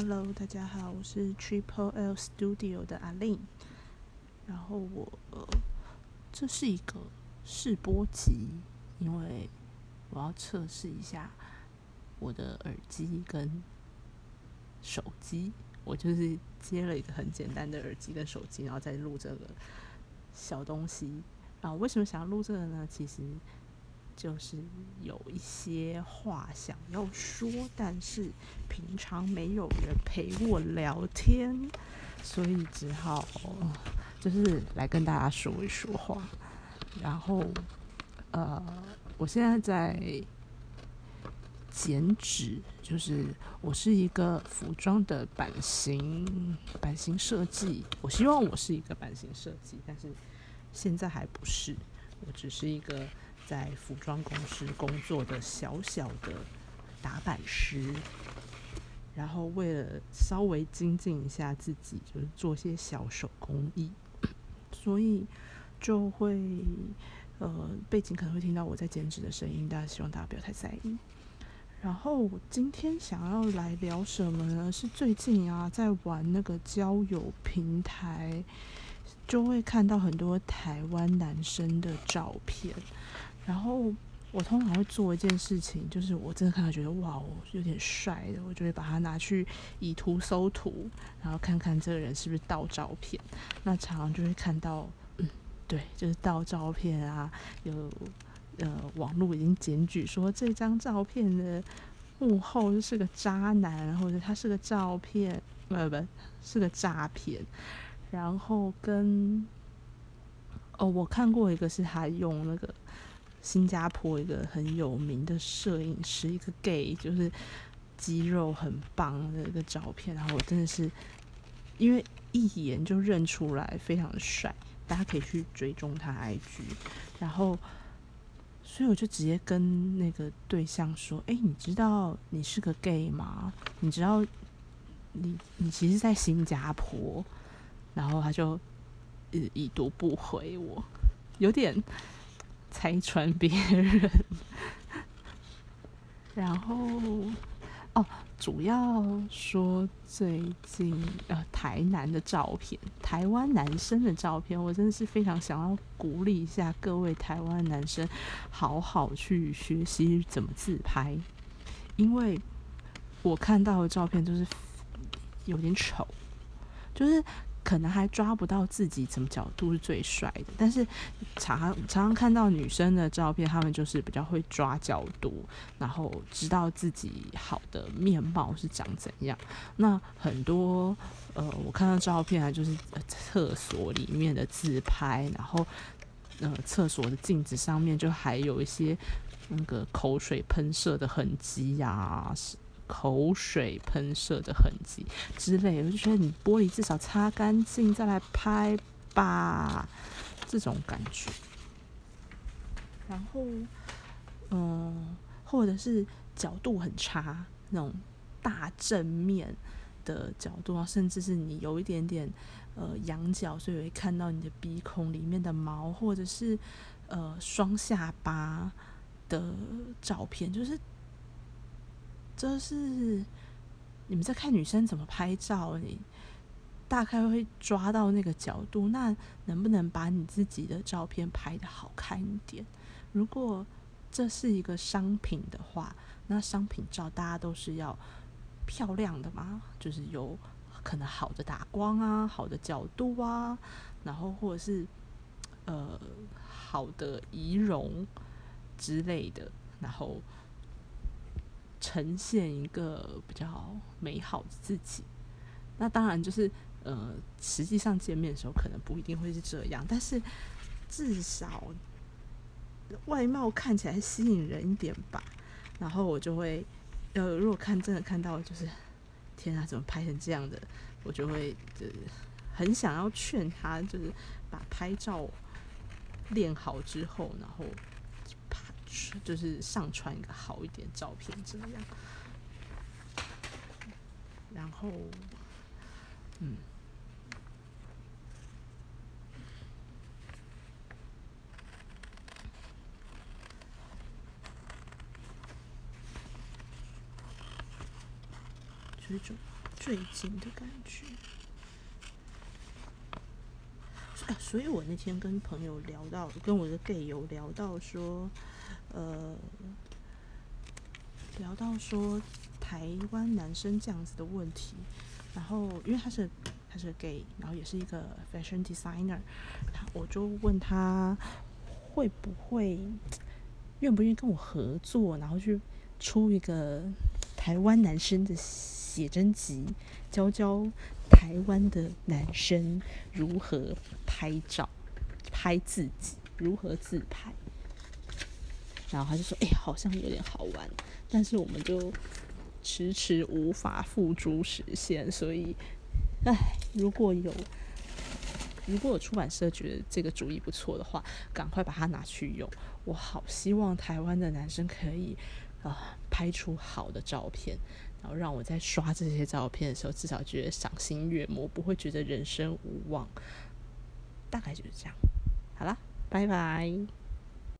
Hello，大家好，我是 Triple L Studio 的阿令。然后我呃，这是一个试播集，因为我要测试一下我的耳机跟手机。我就是接了一个很简单的耳机跟手机，然后再录这个小东西。然后为什么想要录这个呢？其实。就是有一些话想要说，但是平常没有人陪我聊天，所以只好就是来跟大家说一说话。然后，呃，我现在在剪纸，就是我是一个服装的版型版型设计。我希望我是一个版型设计，但是现在还不是，我只是一个。在服装公司工作的小小的打版师，然后为了稍微精进一下自己，就是做些小手工艺，所以就会呃背景可能会听到我在剪纸的声音，大家希望大家不要太在意。然后今天想要来聊什么呢？是最近啊在玩那个交友平台，就会看到很多台湾男生的照片。然后我通常会做一件事情，就是我真的看到觉得哇，有点帅的，我就会把它拿去以图搜图，然后看看这个人是不是盗照片。那常常就会看到，嗯，对，就是盗照片啊，有呃网络已经检举说这张照片的幕后就是个渣男，或者他是个照片，不不，是个诈骗。然后跟哦，我看过一个是他用那个。新加坡一个很有名的摄影师，一个 gay，就是肌肉很棒的一个照片。然后我真的是因为一眼就认出来，非常的帅。大家可以去追踪他 IG。然后，所以我就直接跟那个对象说：“哎，你知道你是个 gay 吗？你知道你你其实，在新加坡。”然后他就已读不回我，有点。拆穿别人，然后哦，主要说最近呃台南的照片，台湾男生的照片，我真的是非常想要鼓励一下各位台湾男生，好好去学习怎么自拍，因为我看到的照片都是有点丑，就是。可能还抓不到自己什么角度是最帅的，但是常常常看到女生的照片，她们就是比较会抓角度，然后知道自己好的面貌是长怎样。那很多呃，我看到照片啊，就是厕所里面的自拍，然后呃，厕所的镜子上面就还有一些那个口水喷射的痕迹呀。口水喷射的痕迹之类，我就觉得你玻璃至少擦干净再来拍吧，这种感觉。然后，嗯，或者是角度很差，那种大正面的角度啊，甚至是你有一点点呃仰角，所以会看到你的鼻孔里面的毛，或者是呃双下巴的照片，就是。这是你们在看女生怎么拍照，你大概会抓到那个角度。那能不能把你自己的照片拍的好看一点？如果这是一个商品的话，那商品照大家都是要漂亮的嘛，就是有可能好的打光啊，好的角度啊，然后或者是呃好的仪容之类的，然后。呈现一个比较美好的自己，那当然就是呃，实际上见面的时候可能不一定会是这样，但是至少外貌看起来吸引人一点吧。然后我就会呃，如果看真的看到就是天啊，怎么拍成这样的，我就会就是很想要劝他，就是把拍照练好之后，然后。就是上传一个好一点照片，这样。然后，嗯，就是最近的感觉。啊，所以我那天跟朋友聊到，跟我的 gay 友聊到说，呃，聊到说台湾男生这样子的问题，然后因为他是他是 gay，然后也是一个 fashion designer，他我就问他会不会愿不愿意跟我合作，然后去出一个台湾男生的写真集，教教。台湾的男生如何拍照、拍自己，如何自拍？然后他就说：“哎，好像有点好玩，但是我们就迟迟无法付诸实现。所以，哎，如果有如果有出版社觉得这个主意不错的话，赶快把它拿去用。我好希望台湾的男生可以啊，拍出好的照片。”然后让我在刷这些照片的时候，至少觉得赏心悦目，不会觉得人生无望。大概就是这样。好啦，拜拜。